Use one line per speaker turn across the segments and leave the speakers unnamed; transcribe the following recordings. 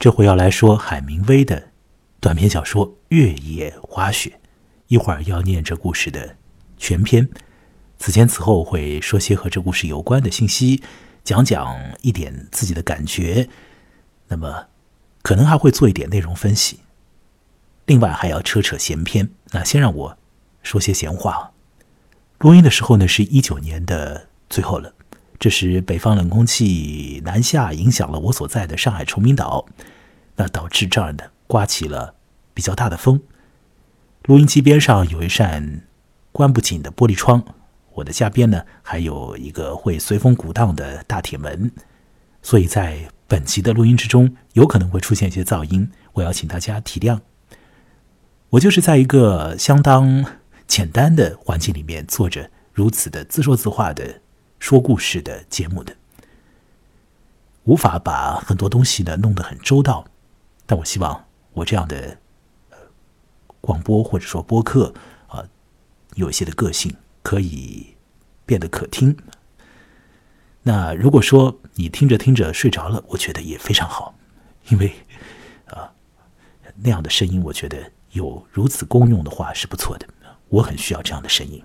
这回要来说海明威的短篇小说《越野滑雪》，一会儿要念这故事的全篇。此前此后会说些和这故事有关的信息，讲讲一点自己的感觉，那么可能还会做一点内容分析。另外还要扯扯闲篇。那先让我说些闲话。录音的时候呢，是一九年的最后了。这时，北方冷空气南下，影响了我所在的上海崇明岛，那导致这儿呢刮起了比较大的风。录音机边上有一扇关不紧的玻璃窗，我的下边呢还有一个会随风鼓荡的大铁门，所以在本集的录音之中，有可能会出现一些噪音，我要请大家体谅。我就是在一个相当简单的环境里面坐着如此的自说自话的。说故事的节目的，无法把很多东西呢弄得很周到，但我希望我这样的广播或者说播客啊，有一些的个性，可以变得可听。那如果说你听着听着睡着了，我觉得也非常好，因为啊那样的声音，我觉得有如此功用的话是不错的，我很需要这样的声音。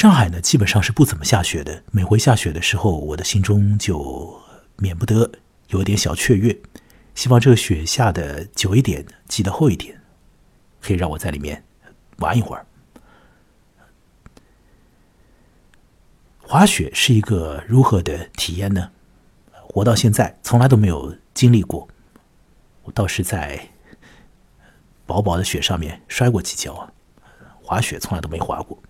上海呢，基本上是不怎么下雪的。每回下雪的时候，我的心中就免不得有点小雀跃，希望这个雪下的久一点，积得厚一点，可以让我在里面玩一会儿。滑雪是一个如何的体验呢？活到现在，从来都没有经历过。我倒是在薄薄的雪上面摔过几跤啊，滑雪从来都没滑过。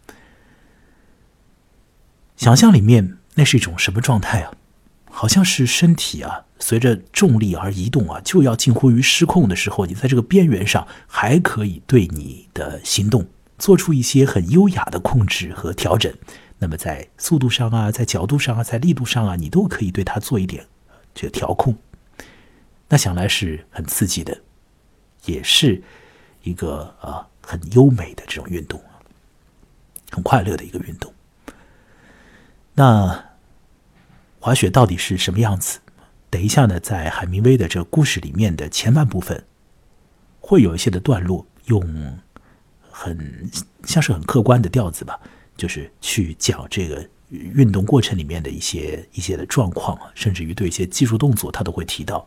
想象里面那是一种什么状态啊？好像是身体啊随着重力而移动啊，就要近乎于失控的时候，你在这个边缘上还可以对你的行动做出一些很优雅的控制和调整。那么在速度上啊，在角度上啊，在力度上啊，你都可以对它做一点这个调控。那想来是很刺激的，也是一个啊很优美的这种运动，很快乐的一个运动。那滑雪到底是什么样子？等一下呢，在海明威的这个故事里面的前半部分，会有一些的段落，用很像是很客观的调子吧，就是去讲这个运动过程里面的一些一些的状况，甚至于对一些技术动作，他都会提到。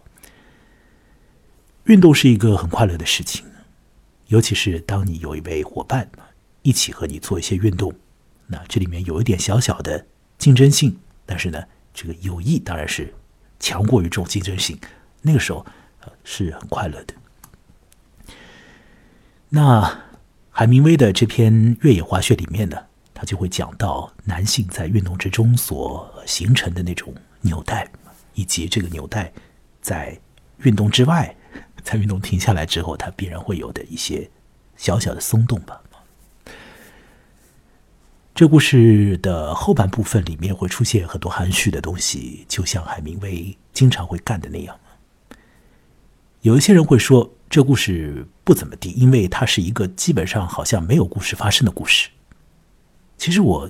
运动是一个很快乐的事情，尤其是当你有一位伙伴一起和你做一些运动，那这里面有一点小小的。竞争性，但是呢，这个友谊当然是强过于这种竞争性。那个时候，呃，是很快乐的。那海明威的这篇《越野滑雪》里面呢，他就会讲到男性在运动之中所形成的那种纽带，以及这个纽带在运动之外，在运动停下来之后，它必然会有的一些小小的松动吧。这故事的后半部分里面会出现很多含蓄的东西，就像海明威经常会干的那样。有一些人会说这故事不怎么地，因为它是一个基本上好像没有故事发生的故事。其实我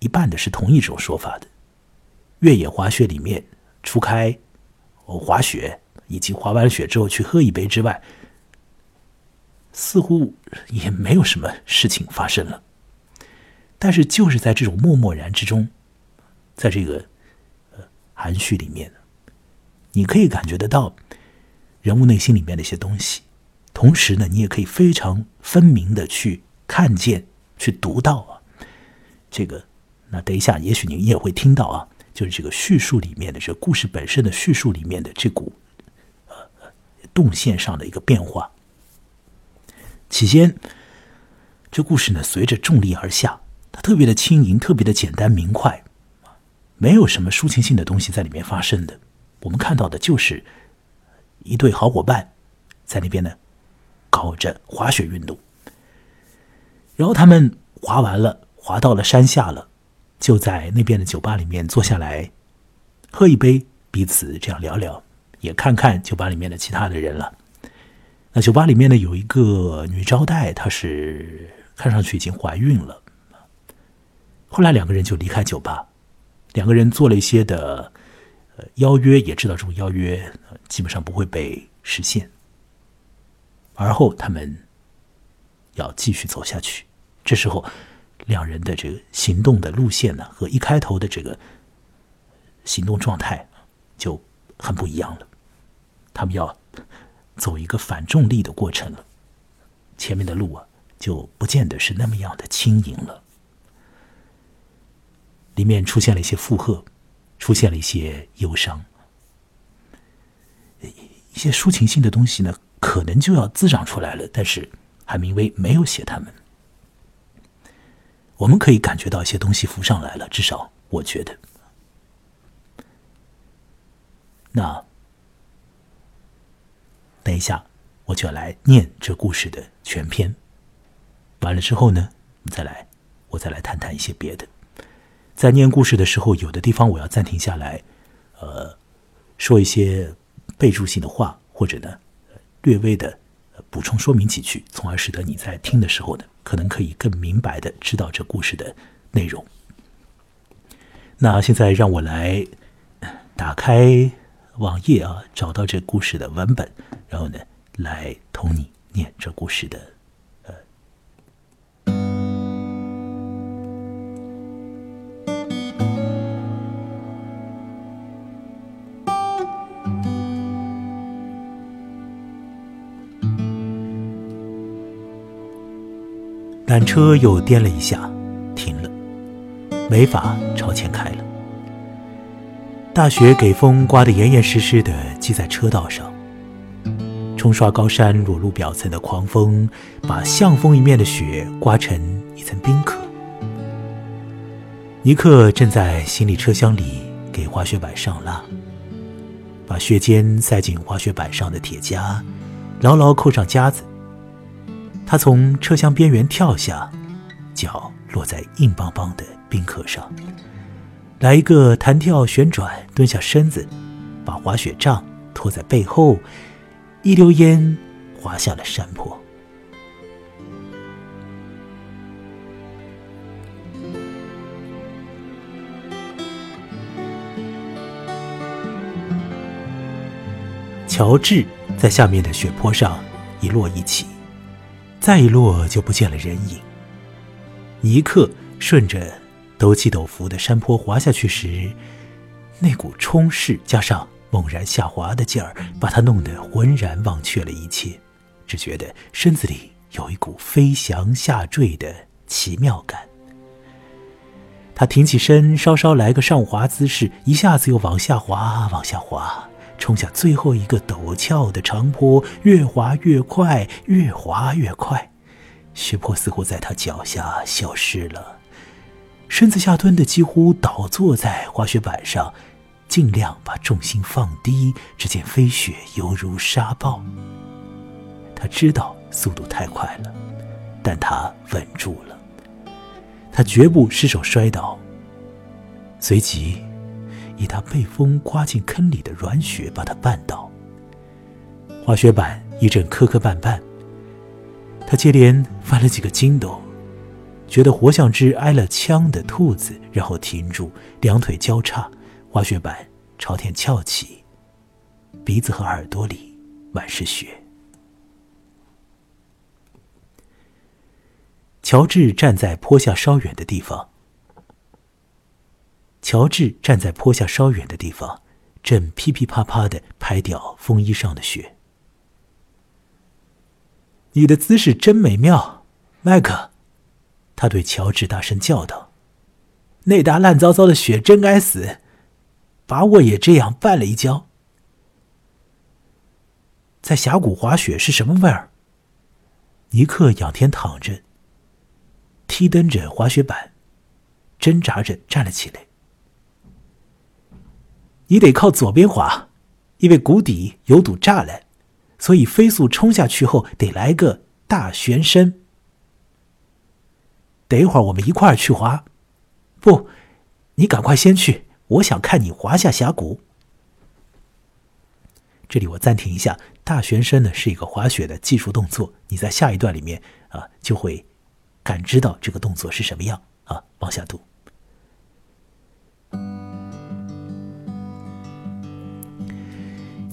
一半的是同一种说法的。越野滑雪里面，除开滑雪以及滑完雪之后去喝一杯之外，似乎也没有什么事情发生了。但是就是在这种默默然之中，在这个呃含蓄里面，你可以感觉得到人物内心里面的一些东西，同时呢，你也可以非常分明的去看见、去读到啊。这个，那等一下，也许你也会听到啊，就是这个叙述里面的这故事本身的叙述里面的这股呃动线上的一个变化。起先，这故事呢，随着重力而下。它特别的轻盈，特别的简单明快，没有什么抒情性的东西在里面发生的。我们看到的就是一对好伙伴在那边呢搞着滑雪运动，然后他们滑完了，滑到了山下了，就在那边的酒吧里面坐下来喝一杯，彼此这样聊聊，也看看酒吧里面的其他的人了。那酒吧里面呢有一个女招待，她是看上去已经怀孕了。后来两个人就离开酒吧，两个人做了一些的呃邀约，也知道这种邀约基本上不会被实现。而后他们要继续走下去，这时候两人的这个行动的路线呢，和一开头的这个行动状态就很不一样了。他们要走一个反重力的过程了，前面的路啊，就不见得是那么样的轻盈了。里面出现了一些负荷，出现了一些忧伤，一些抒情性的东西呢，可能就要滋长出来了。但是海明威没有写他们，我们可以感觉到一些东西浮上来了，至少我觉得。那等一下，我就来念这故事的全篇。完了之后呢，我再来，我再来谈谈一些别的。在念故事的时候，有的地方我要暂停下来，呃，说一些备注性的话，或者呢，略微的补充说明几句，从而使得你在听的时候呢，可能可以更明白的知道这故事的内容。那现在让我来打开网页啊，找到这故事的文本，然后呢，来同你念这故事的。缆车又颠了一下，停了，没法朝前开了。大雪给风刮得严严实实的，积在车道上。冲刷高山裸露表层的狂风，把向风一面的雪刮成一层冰壳。尼克正在行李车厢里给滑雪板上蜡，把雪尖塞进滑雪板上的铁夹，牢牢扣上夹子。他从车厢边缘跳下，脚落在硬邦邦的冰壳上，来一个弹跳旋转，蹲下身子，把滑雪杖拖在背后，一溜烟滑下了山坡。乔治在下面的雪坡上一落一起。再一落就不见了人影。尼克顺着陡起陡伏的山坡滑下去时，那股冲势加上猛然下滑的劲儿，把他弄得浑然忘却了一切，只觉得身子里有一股飞翔下坠的奇妙感。他挺起身，稍稍来个上滑姿势，一下子又往下滑，往下滑。冲下最后一个陡峭的长坡，越滑越快，越滑越快，雪坡似乎在他脚下消失了。身子下蹲的几乎倒坐在滑雪板上，尽量把重心放低。只见飞雪犹如沙暴。他知道速度太快了，但他稳住了。他绝不失手摔倒。随即。以他被风刮进坑里的软雪把他绊倒，滑雪板一阵磕磕绊绊。他接连翻了几个筋斗，觉得活像只挨了枪的兔子，然后停住，两腿交叉，滑雪板朝天翘起，鼻子和耳朵里满是雪。乔治站在坡下稍远的地方。乔治站在坡下稍远的地方，正噼噼啪啪的拍掉风衣上的雪。你的姿势真美妙，麦克，他对乔治大声叫道：“那沓烂糟糟的雪真该死，把我也这样绊了一跤。”在峡谷滑雪是什么味儿？尼克仰天躺着，踢蹬着滑雪板，挣扎着站了起来。你得靠左边滑，因为谷底有堵栅栏，所以飞速冲下去后得来个大旋身。等一会儿我们一块儿去滑，不，你赶快先去，我想看你滑下峡谷。这里我暂停一下，大旋身呢是一个滑雪的技术动作，你在下一段里面啊就会感知到这个动作是什么样啊，往下读。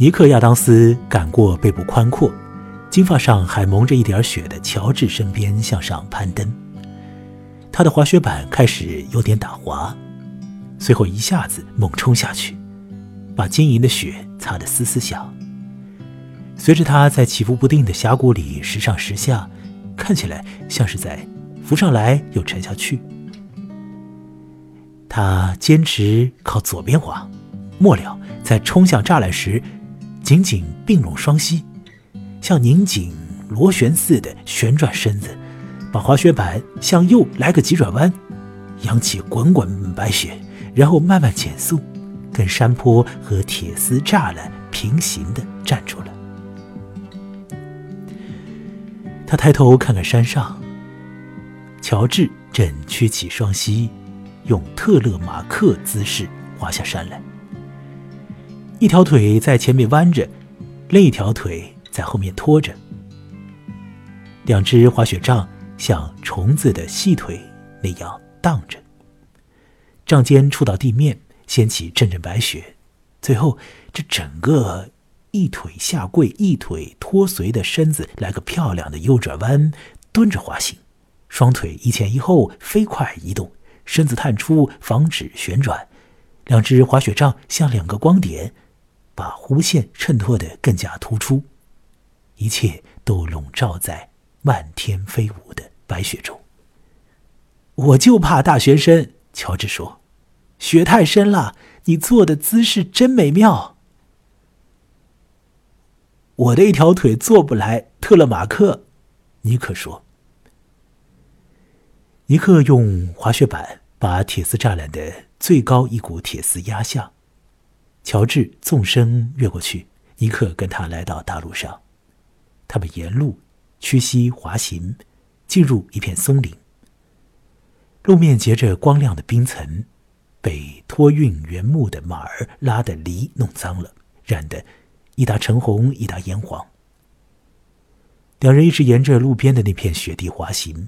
尼克·亚当斯赶过背部宽阔、金发上还蒙着一点雪的乔治身边向上攀登。他的滑雪板开始有点打滑，随后一下子猛冲下去，把晶莹的雪擦得嘶嘶响。随着他在起伏不定的峡谷里时上时下，看起来像是在浮上来又沉下去。他坚持靠左边滑，末了在冲向栅栏时，紧紧并拢双膝，像拧紧螺旋似的旋转身子。把滑雪板向右来个急转弯，扬起滚滚白雪，然后慢慢减速，跟山坡和铁丝栅栏平行的站住了。他抬头看看山上，乔治正屈起双膝，用特勒马克姿势滑下山来，一条腿在前面弯着，另一条腿在后面拖着，两只滑雪杖。像虫子的细腿那样荡着，杖尖触到地面，掀起阵阵白雪。最后，这整个一腿下跪、一腿拖随的身子来个漂亮的右转弯，蹲着滑行，双腿一前一后飞快移动，身子探出防止旋转。两只滑雪杖像两个光点，把弧线衬托得更加突出。一切都笼罩在漫天飞舞的。白雪中，我就怕大学生。乔治说：“雪太深了，你坐的姿势真美妙。”我的一条腿坐不来。特勒马克，尼克说。尼克用滑雪板把铁丝栅栏的最高一股铁丝压下。乔治纵身越过去，尼克跟他来到大路上，他们沿路屈膝滑行。进入一片松林，路面结着光亮的冰层，被托运原木的马儿拉的犁弄脏了，染得一打橙红，一打烟黄。两人一直沿着路边的那片雪地滑行，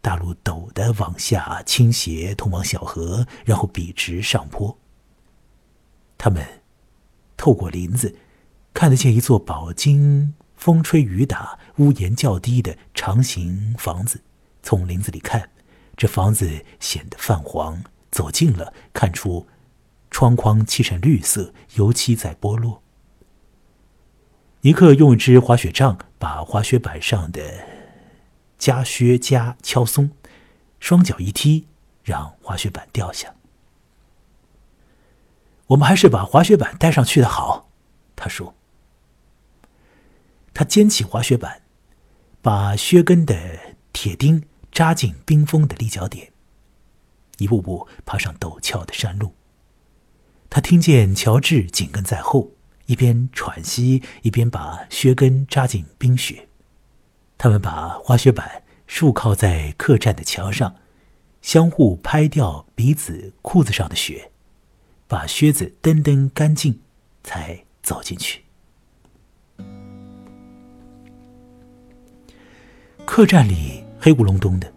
大路陡的往下倾斜，通往小河，然后笔直上坡。他们透过林子，看得见一座饱经风吹雨打。屋檐较低的长形房子，从林子里看，这房子显得泛黄。走近了，看出窗框漆成绿色，油漆在剥落。尼克用一支滑雪杖把滑雪板上的夹靴夹敲松，双脚一踢，让滑雪板掉下。我们还是把滑雪板带上去的好，他说。他捡起滑雪板。把靴跟的铁钉扎进冰封的立脚点，一步步爬上陡峭的山路。他听见乔治紧跟在后，一边喘息，一边把靴跟扎进冰雪。他们把滑雪板竖靠在客栈的墙上，相互拍掉彼此裤子上的雪，把靴子蹬蹬干净，才走进去。客栈里黑咕隆咚的，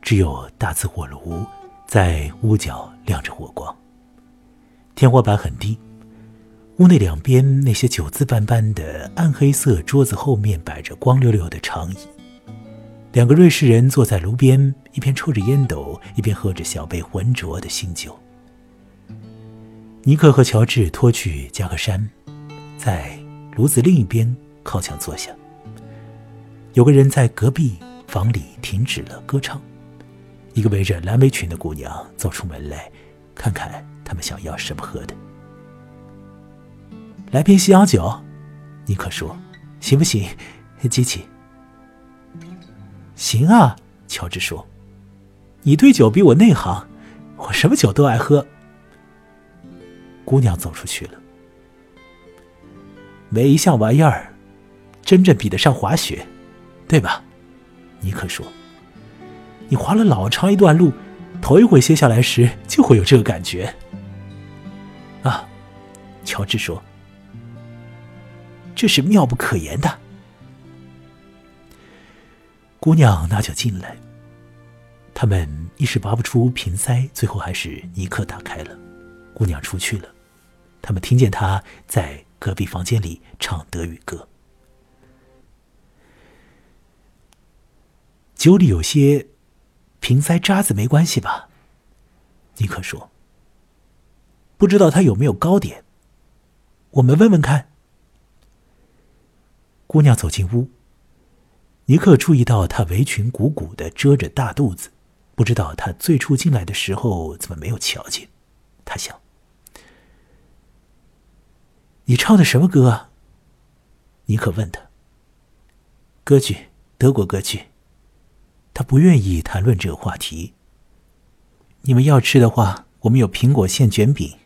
只有大瓷火炉在屋角亮着火光。天花板很低，屋内两边那些酒渍斑斑的暗黑色桌子后面摆着光溜溜的长椅。两个瑞士人坐在炉边，一边抽着烟斗，一边喝着小杯浑浊的新酒。尼克和乔治脱去夹克衫，在炉子另一边靠墙坐下。有个人在隔壁房里停止了歌唱，一个围着蓝莓裙的姑娘走出门来，看看他们想要什么喝的。来瓶西洋酒，尼克说：“行不行？”机器。行啊，乔治说：“你对酒比我内行，我什么酒都爱喝。”姑娘走出去了。没一项玩意儿，真正比得上滑雪。对吧？尼克说：“你滑了老长一段路，头一回歇下来时就会有这个感觉。”啊，乔治说：“这是妙不可言的。”姑娘拿酒进来，他们一时拔不出瓶塞，最后还是尼克打开了。姑娘出去了，他们听见她在隔壁房间里唱德语歌。酒里有些瓶塞渣子，没关系吧？尼克说：“不知道他有没有糕点，我们问问看。”姑娘走进屋，尼克注意到她围裙鼓鼓的遮着大肚子，不知道她最初进来的时候怎么没有瞧见。他想：“你唱的什么歌啊？”尼克问他。“歌剧，德国歌剧。”他不愿意谈论这个话题。你们要吃的话，我们有苹果馅卷饼。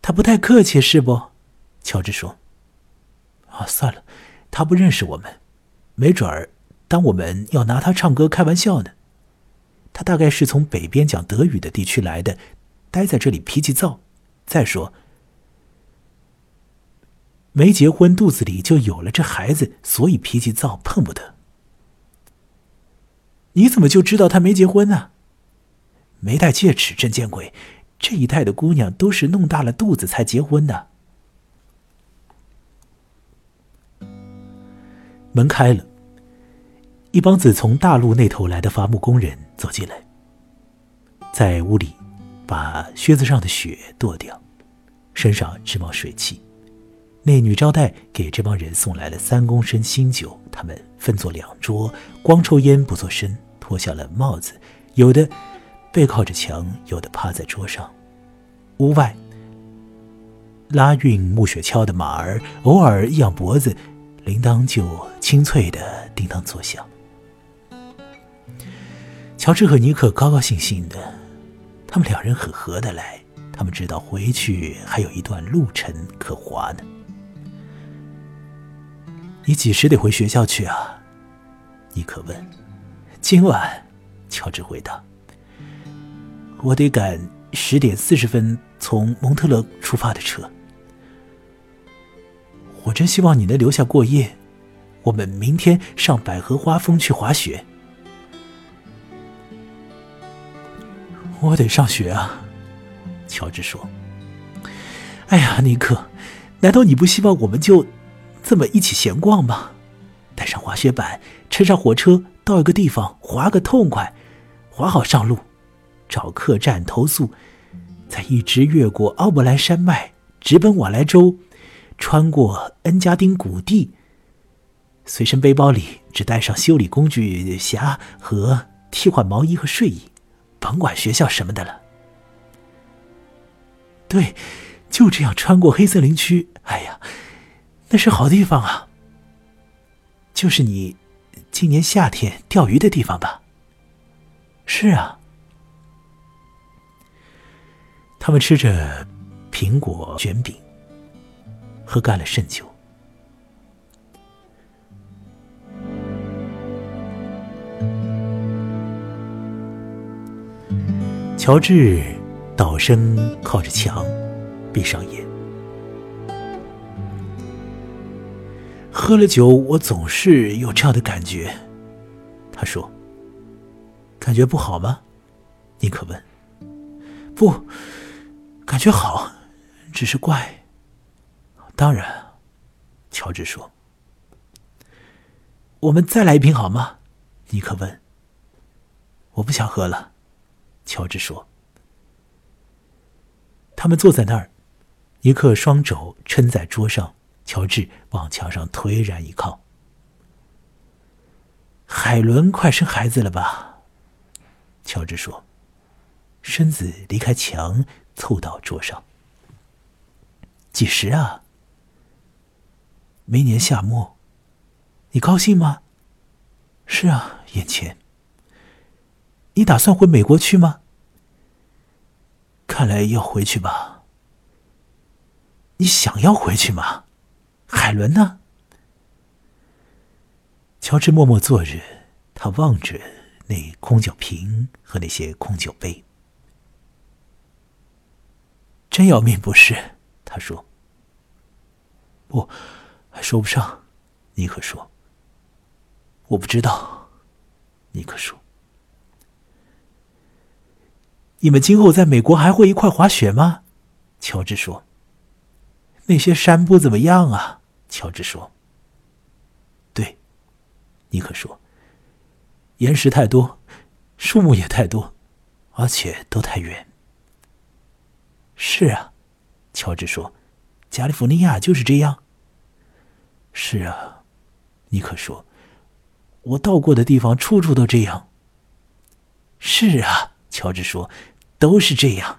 他不太客气，是不？乔治说。啊，算了，他不认识我们，没准儿当我们要拿他唱歌开玩笑呢。他大概是从北边讲德语的地区来的，待在这里脾气躁。再说，没结婚，肚子里就有了这孩子，所以脾气躁，碰不得。你怎么就知道他没结婚呢？没戴戒尺，真见鬼！这一代的姑娘都是弄大了肚子才结婚的。门开了，一帮子从大陆那头来的伐木工人走进来，在屋里把靴子上的雪跺掉，身上直冒水汽。那女招待给这帮人送来了三公升新酒，他们分坐两桌，光抽烟不做声。脱下了帽子，有的背靠着墙，有的趴在桌上。屋外，拉运木雪橇的马儿偶尔一仰脖子，铃铛就清脆的叮当作响。乔治和尼克高高兴兴的，他们两人很合得来。他们知道回去还有一段路程可滑呢。你几时得回学校去啊？尼克问。今晚，乔治回答：“我得赶十点四十分从蒙特勒出发的车。我真希望你能留下过夜。我们明天上百合花峰去滑雪。我得上学啊。”乔治说。“哎呀，尼克，难道你不希望我们就这么一起闲逛吗？带上滑雪板，乘上火车。”到一个地方滑个痛快，滑好上路，找客栈投宿，再一直越过奥伯兰山脉，直奔瓦莱州，穿过恩加丁谷地。随身背包里只带上修理工具匣和替换毛衣和睡衣，甭管学校什么的了。对，就这样穿过黑森林区。哎呀，那是好地方啊。就是你。今年夏天钓鱼的地方吧。是啊，他们吃着苹果卷饼，喝干了甚酒。乔治倒身靠着墙，闭上眼。喝了酒，我总是有这样的感觉。他说：“感觉不好吗？”尼克问。“不，感觉好，只是怪。”当然，乔治说。“我们再来一瓶好吗？”尼克问。“我不想喝了。”乔治说。他们坐在那儿，尼克双肘撑在桌上。乔治往墙上颓然一靠。海伦快生孩子了吧？乔治说，身子离开墙，凑到桌上。几时啊？明年夏末。你高兴吗？是啊，眼前。你打算回美国去吗？看来要回去吧。你想要回去吗？海伦呢？乔治默默坐着，他望着那空酒瓶和那些空酒杯。真要命不是？他说。不，还说不上。尼克说。我不知道。尼克说。你们今后在美国还会一块滑雪吗？乔治说。那些山不怎么样啊，乔治说。对，尼克说，岩石太多，树木也太多，而且都太远。是啊，乔治说，加利福尼亚就是这样。是啊，尼克说，我到过的地方处处都这样。是啊，乔治说，都是这样。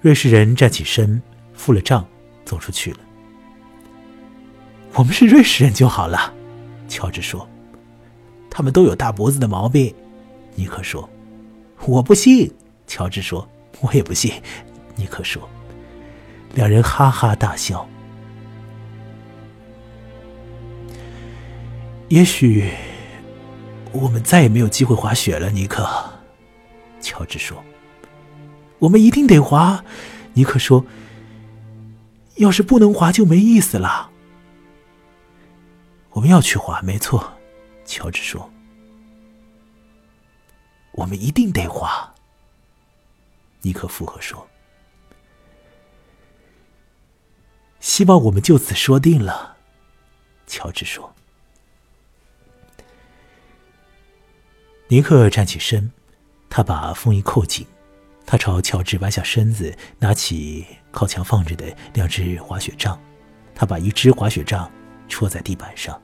瑞士人站起身，付了账，走出去了。我们是瑞士人就好了，乔治说。他们都有大脖子的毛病，尼克说。我不信，乔治说。我也不信，尼克说。两人哈哈大笑。也许我们再也没有机会滑雪了，尼克。乔治说。我们一定得滑，尼克说。要是不能滑，就没意思了。我们要去滑，没错，乔治说。我们一定得滑，尼克附和说。希望我们就此说定了，乔治说。尼克站起身，他把风衣扣紧。他朝乔治弯下身子，拿起靠墙放着的两只滑雪杖。他把一只滑雪杖戳在地板上，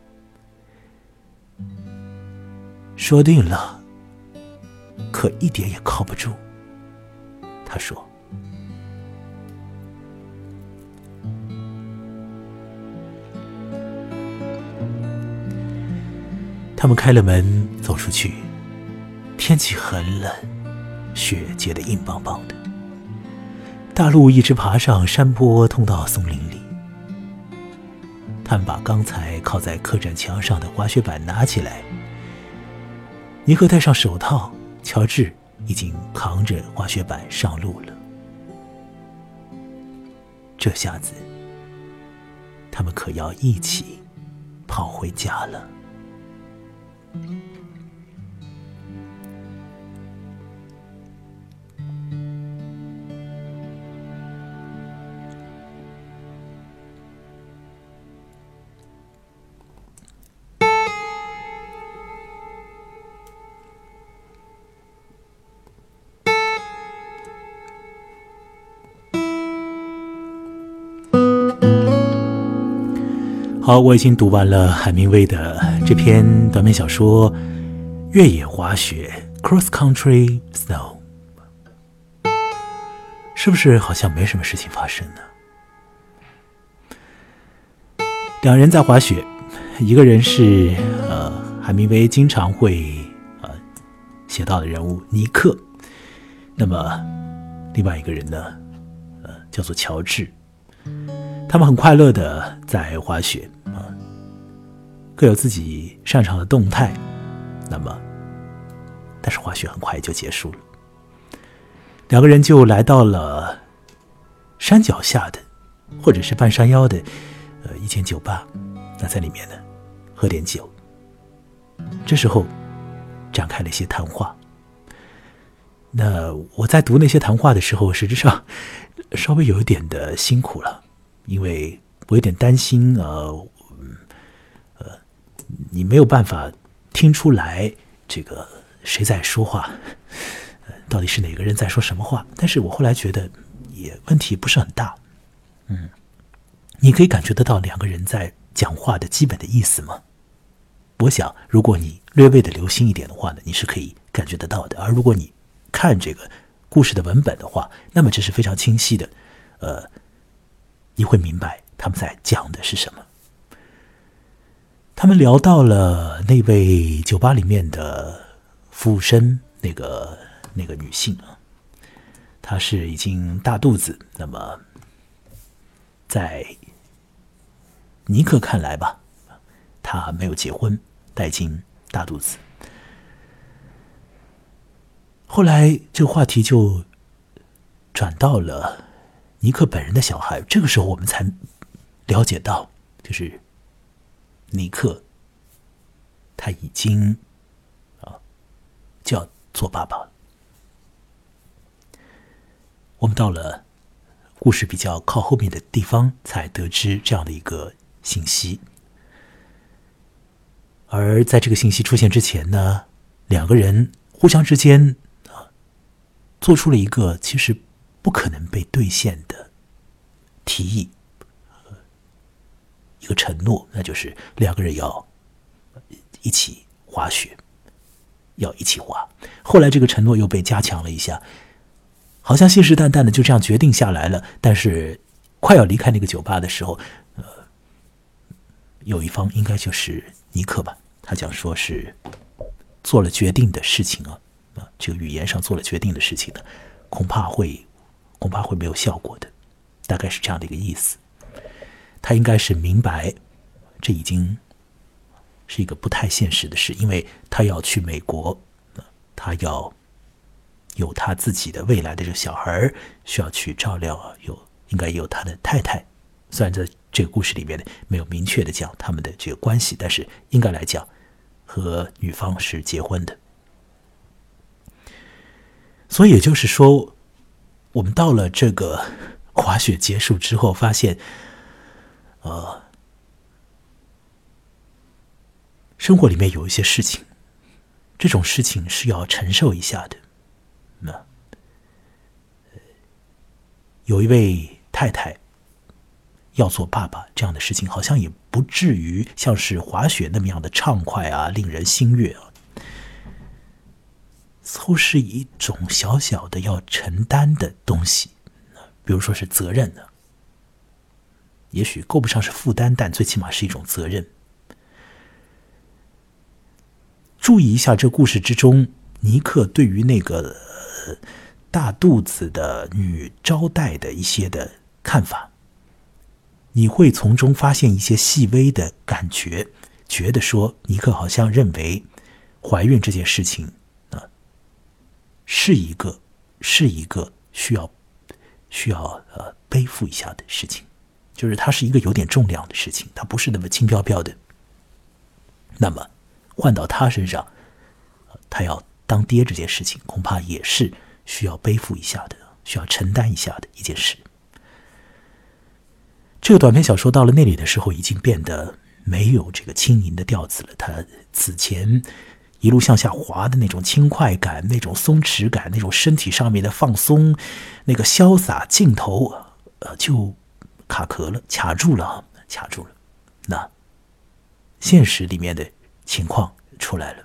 说定了，可一点也靠不住。他说：“他们开了门，走出去。天气很冷。”雪结得硬邦邦的，大路一直爬上山坡，通到松林里。他们把刚才靠在客栈墙上的滑雪板拿起来。尼克戴上手套，乔治已经扛着滑雪板上路了。这下子，他们可要一起跑回家了。好，我已经读完了海明威的这篇短篇小说《越野滑雪》（Cross Country Snow）。是不是好像没什么事情发生呢？两人在滑雪，一个人是呃海明威经常会呃写到的人物尼克，那么另外一个人呢，呃叫做乔治。他们很快乐的在滑雪啊，各有自己擅长的动态。那么，但是滑雪很快就结束了。两个人就来到了山脚下的，或者是半山腰的，呃，一间酒吧。那在里面呢，喝点酒。这时候，展开了一些谈话。那我在读那些谈话的时候，实质上稍微有一点的辛苦了。因为我有点担心，呃，呃，你没有办法听出来这个谁在说话，到底是哪个人在说什么话。但是我后来觉得也问题不是很大，嗯，你可以感觉得到两个人在讲话的基本的意思吗？我想，如果你略微的留心一点的话呢，你是可以感觉得到的。而如果你看这个故事的文本的话，那么这是非常清晰的，呃。你会明白他们在讲的是什么。他们聊到了那位酒吧里面的服务生，那个那个女性啊，她是已经大肚子。那么，在尼克看来吧，她没有结婚，带进大肚子。后来这个话题就转到了。尼克本人的小孩，这个时候我们才了解到，就是尼克他已经啊就要做爸爸。我们到了故事比较靠后面的地方，才得知这样的一个信息。而在这个信息出现之前呢，两个人互相之间啊，做出了一个其实不可能被兑现的提议，一个承诺，那就是两个人要一起滑雪。要一起滑。后来这个承诺又被加强了一下，好像信誓旦旦的就这样决定下来了。但是快要离开那个酒吧的时候，呃，有一方应该就是尼克吧，他讲说是做了决定的事情啊，啊，这个语言上做了决定的事情呢，恐怕会恐怕会没有效果的，大概是这样的一个意思。他应该是明白，这已经。是一个不太现实的事，因为他要去美国，他要有他自己的未来的这个小孩需要去照料啊，有应该有他的太太。虽然在这个故事里面呢没有明确的讲他们的这个关系，但是应该来讲和女方是结婚的。所以也就是说，我们到了这个滑雪结束之后，发现，呃。生活里面有一些事情，这种事情是要承受一下的。那有一位太太要做爸爸，这样的事情好像也不至于像是滑雪那么样的畅快啊，令人心悦啊。似乎是一种小小的要承担的东西，比如说是责任呢。也许够不上是负担，但最起码是一种责任。注意一下，这故事之中，尼克对于那个大肚子的女招待的一些的看法，你会从中发现一些细微的感觉，觉得说尼克好像认为怀孕这件事情，是一个是一个需要需要呃背负一下的事情，就是它是一个有点重量的事情，它不是那么轻飘飘的。那么。换到他身上，他要当爹这件事情，恐怕也是需要背负一下的，需要承担一下的一件事。这个短篇小说到了那里的时候，已经变得没有这个轻盈的调子了。他此前一路向下滑的那种轻快感、那种松弛感、那种身体上面的放松、那个潇洒劲头，呃，就卡壳了，卡住了，卡住了。那现实里面的。情况出来了，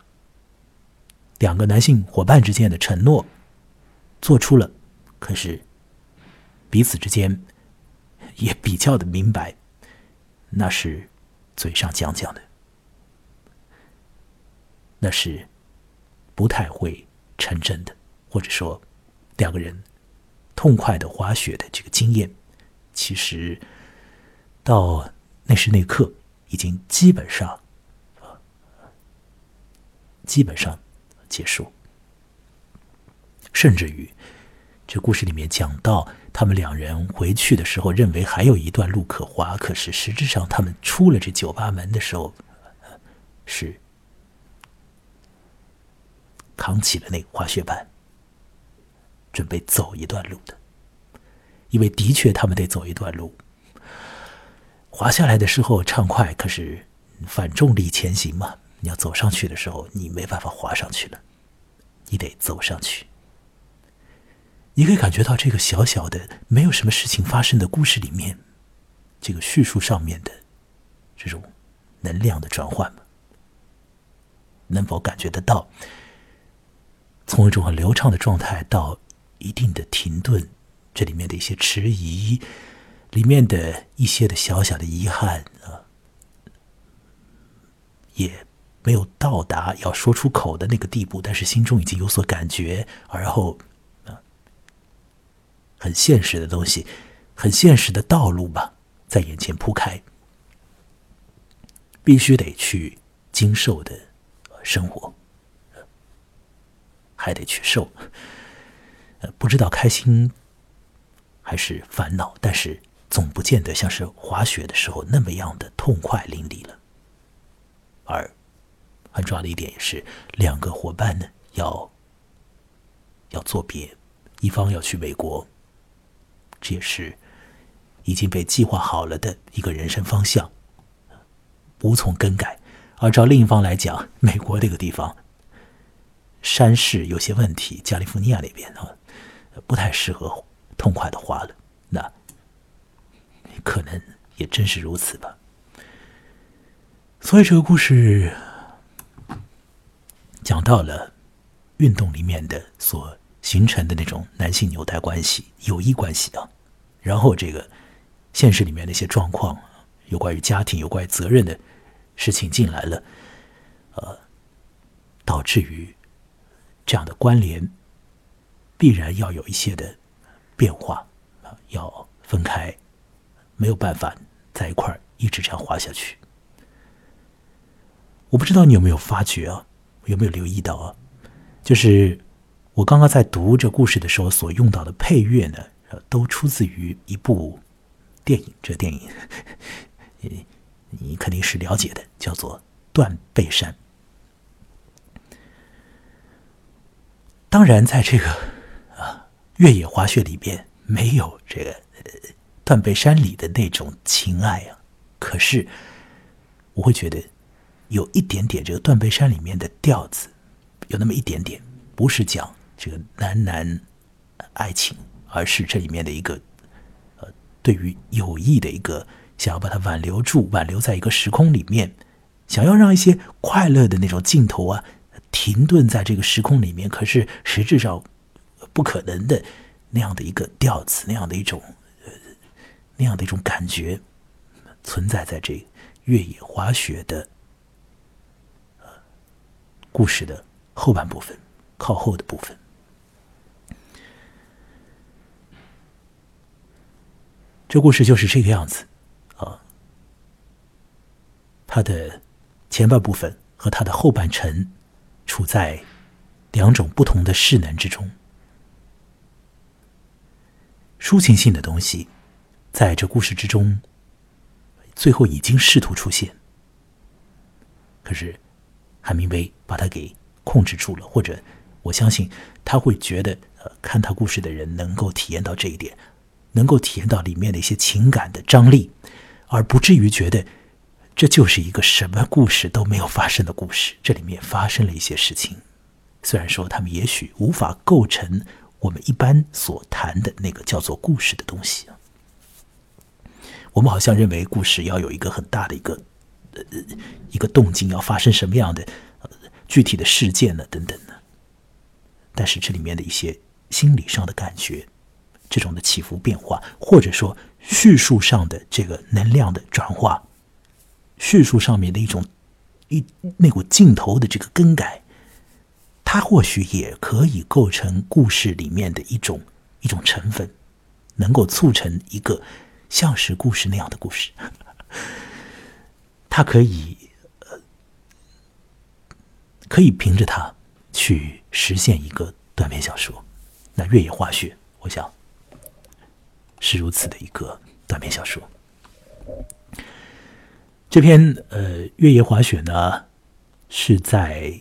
两个男性伙伴之间的承诺做出了，可是彼此之间也比较的明白，那是嘴上讲讲的，那是不太会成真的，或者说两个人痛快的滑雪的这个经验，其实到那时那刻已经基本上。基本上结束，甚至于这故事里面讲到，他们两人回去的时候，认为还有一段路可滑，可是实质上他们出了这酒吧门的时候，是扛起了那个滑雪板，准备走一段路的，因为的确他们得走一段路，滑下来的时候畅快，可是反重力前行嘛。你要走上去的时候，你没办法滑上去了，你得走上去。你可以感觉到这个小小的、没有什么事情发生的故事里面，这个叙述上面的这种能量的转换吗？能否感觉得到？从一种很流畅的状态到一定的停顿，这里面的一些迟疑，里面的一些的小小的遗憾啊，也。没有到达要说出口的那个地步，但是心中已经有所感觉，而后啊，很现实的东西，很现实的道路吧，在眼前铺开，必须得去经受的生活，还得去受，呃，不知道开心还是烦恼，但是总不见得像是滑雪的时候那么样的痛快淋漓了，而。很重要的一点也是，两个伙伴呢要要作别，一方要去美国，这也是已经被计划好了的一个人生方向，无从更改。而照另一方来讲，美国这个地方山势有些问题，加利福尼亚那边啊，不太适合痛快的花了。那可能也真是如此吧。所以这个故事讲到了运动里面的所形成的那种男性纽带关系、友谊关系啊，然后这个现实里面的一些状况，有关于家庭、有关于责任的事情进来了，呃，导致于这样的关联必然要有一些的变化啊，要分开，没有办法在一块儿一直这样滑下去。我不知道你有没有发觉啊，有没有留意到啊？就是我刚刚在读这故事的时候所用到的配乐呢，都出自于一部电影。这电影，你你肯定是了解的，叫做《断背山》。当然，在这个啊越野滑雪里边，没有这个《呃断背山》里的那种情爱啊。可是，我会觉得。有一点点这个断背山里面的调子，有那么一点点，不是讲这个男男爱情，而是这里面的一个呃，对于友谊的一个想要把它挽留住，挽留在一个时空里面，想要让一些快乐的那种镜头啊停顿在这个时空里面，可是实质上不可能的那样的一个调子，那样的一种呃那样的一种感觉存在在这越野滑雪的。故事的后半部分，靠后的部分，这故事就是这个样子啊。它的前半部分和它的后半程处在两种不同的势能之中。抒情性的东西在这故事之中，最后已经试图出现，可是。海明威把他给控制住了，或者我相信他会觉得，呃，看他故事的人能够体验到这一点，能够体验到里面的一些情感的张力，而不至于觉得这就是一个什么故事都没有发生的故事。这里面发生了一些事情，虽然说他们也许无法构成我们一般所谈的那个叫做故事的东西我们好像认为故事要有一个很大的一个。呃，一个动静要发生什么样的呃具体的事件呢？等等呢？但是这里面的一些心理上的感觉，这种的起伏变化，或者说叙述上的这个能量的转化，叙述上面的一种一那股镜头的这个更改，它或许也可以构成故事里面的一种一种成分，能够促成一个像是故事那样的故事。它可以，呃，可以凭着它去实现一个短篇小说。那《越野滑雪》，我想是如此的一个短篇小说。这篇呃《越野滑雪》呢，是在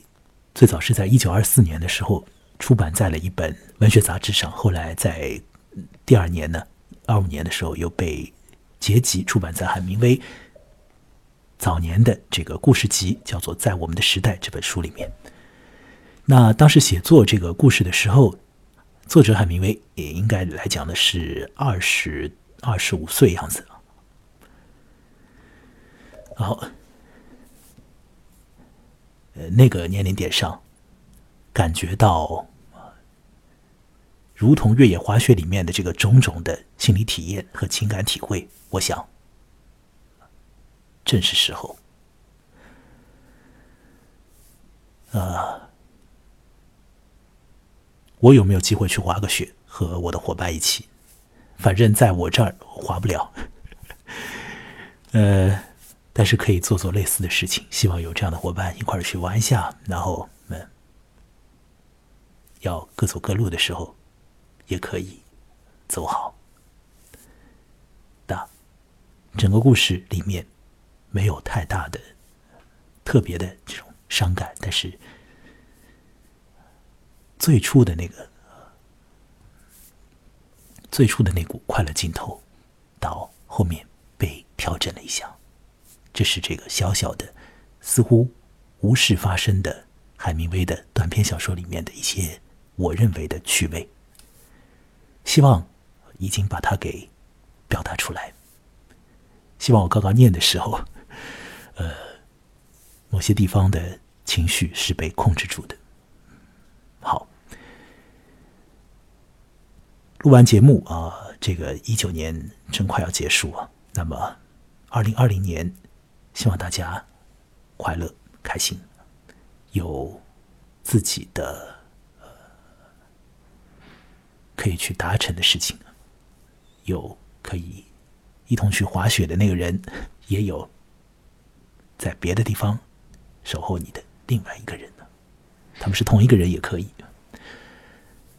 最早是在一九二四年的时候出版在了一本文学杂志上，后来在第二年呢，二五年的时候又被结集出版在海明威。早年的这个故事集叫做《在我们的时代》这本书里面，那当时写作这个故事的时候，作者海明威也应该来讲的是二十二十五岁样子啊。好，呃，那个年龄点上，感觉到如同越野滑雪里面的这个种种的心理体验和情感体会，我想。正是时候，啊，我有没有机会去滑个雪，和我的伙伴一起？反正在我这儿滑不了，呃，但是可以做做类似的事情。希望有这样的伙伴一块儿去玩一下，然后们要各走各路的时候，也可以走好。的整个故事里面。没有太大的、特别的这种伤感，但是最初的那个、最初的那股快乐劲头，到后面被调整了一下。这是这个小小的、似乎无事发生的海明威的短篇小说里面的一些我认为的趣味。希望已经把它给表达出来。希望我刚刚念的时候，呃，某些地方的情绪是被控制住的。好，录完节目啊，这个一九年真快要结束啊。那么，二零二零年，希望大家快乐、开心，有自己的可以去达成的事情，有可以。一同去滑雪的那个人，也有在别的地方守候你的另外一个人呢。他们是同一个人也可以。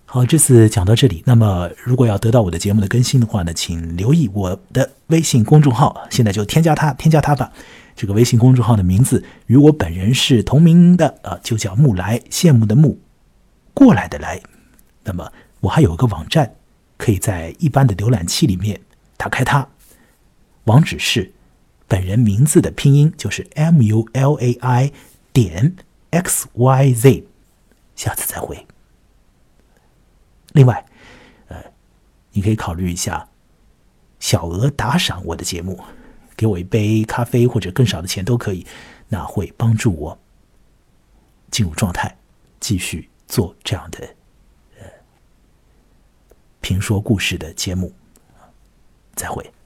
好，这次讲到这里。那么，如果要得到我的节目的更新的话呢，请留意我的微信公众号。现在就添加它，添加它吧。这个微信公众号的名字与我本人是同名的啊，就叫木来，羡慕的慕，过来的来。那么，我还有个网站，可以在一般的浏览器里面打开它。网址是本人名字的拼音，就是 m u l a i 点 x y z。下次再会。另外，呃，你可以考虑一下小额打赏我的节目，给我一杯咖啡或者更少的钱都可以，那会帮助我进入状态，继续做这样的呃评说故事的节目。再会。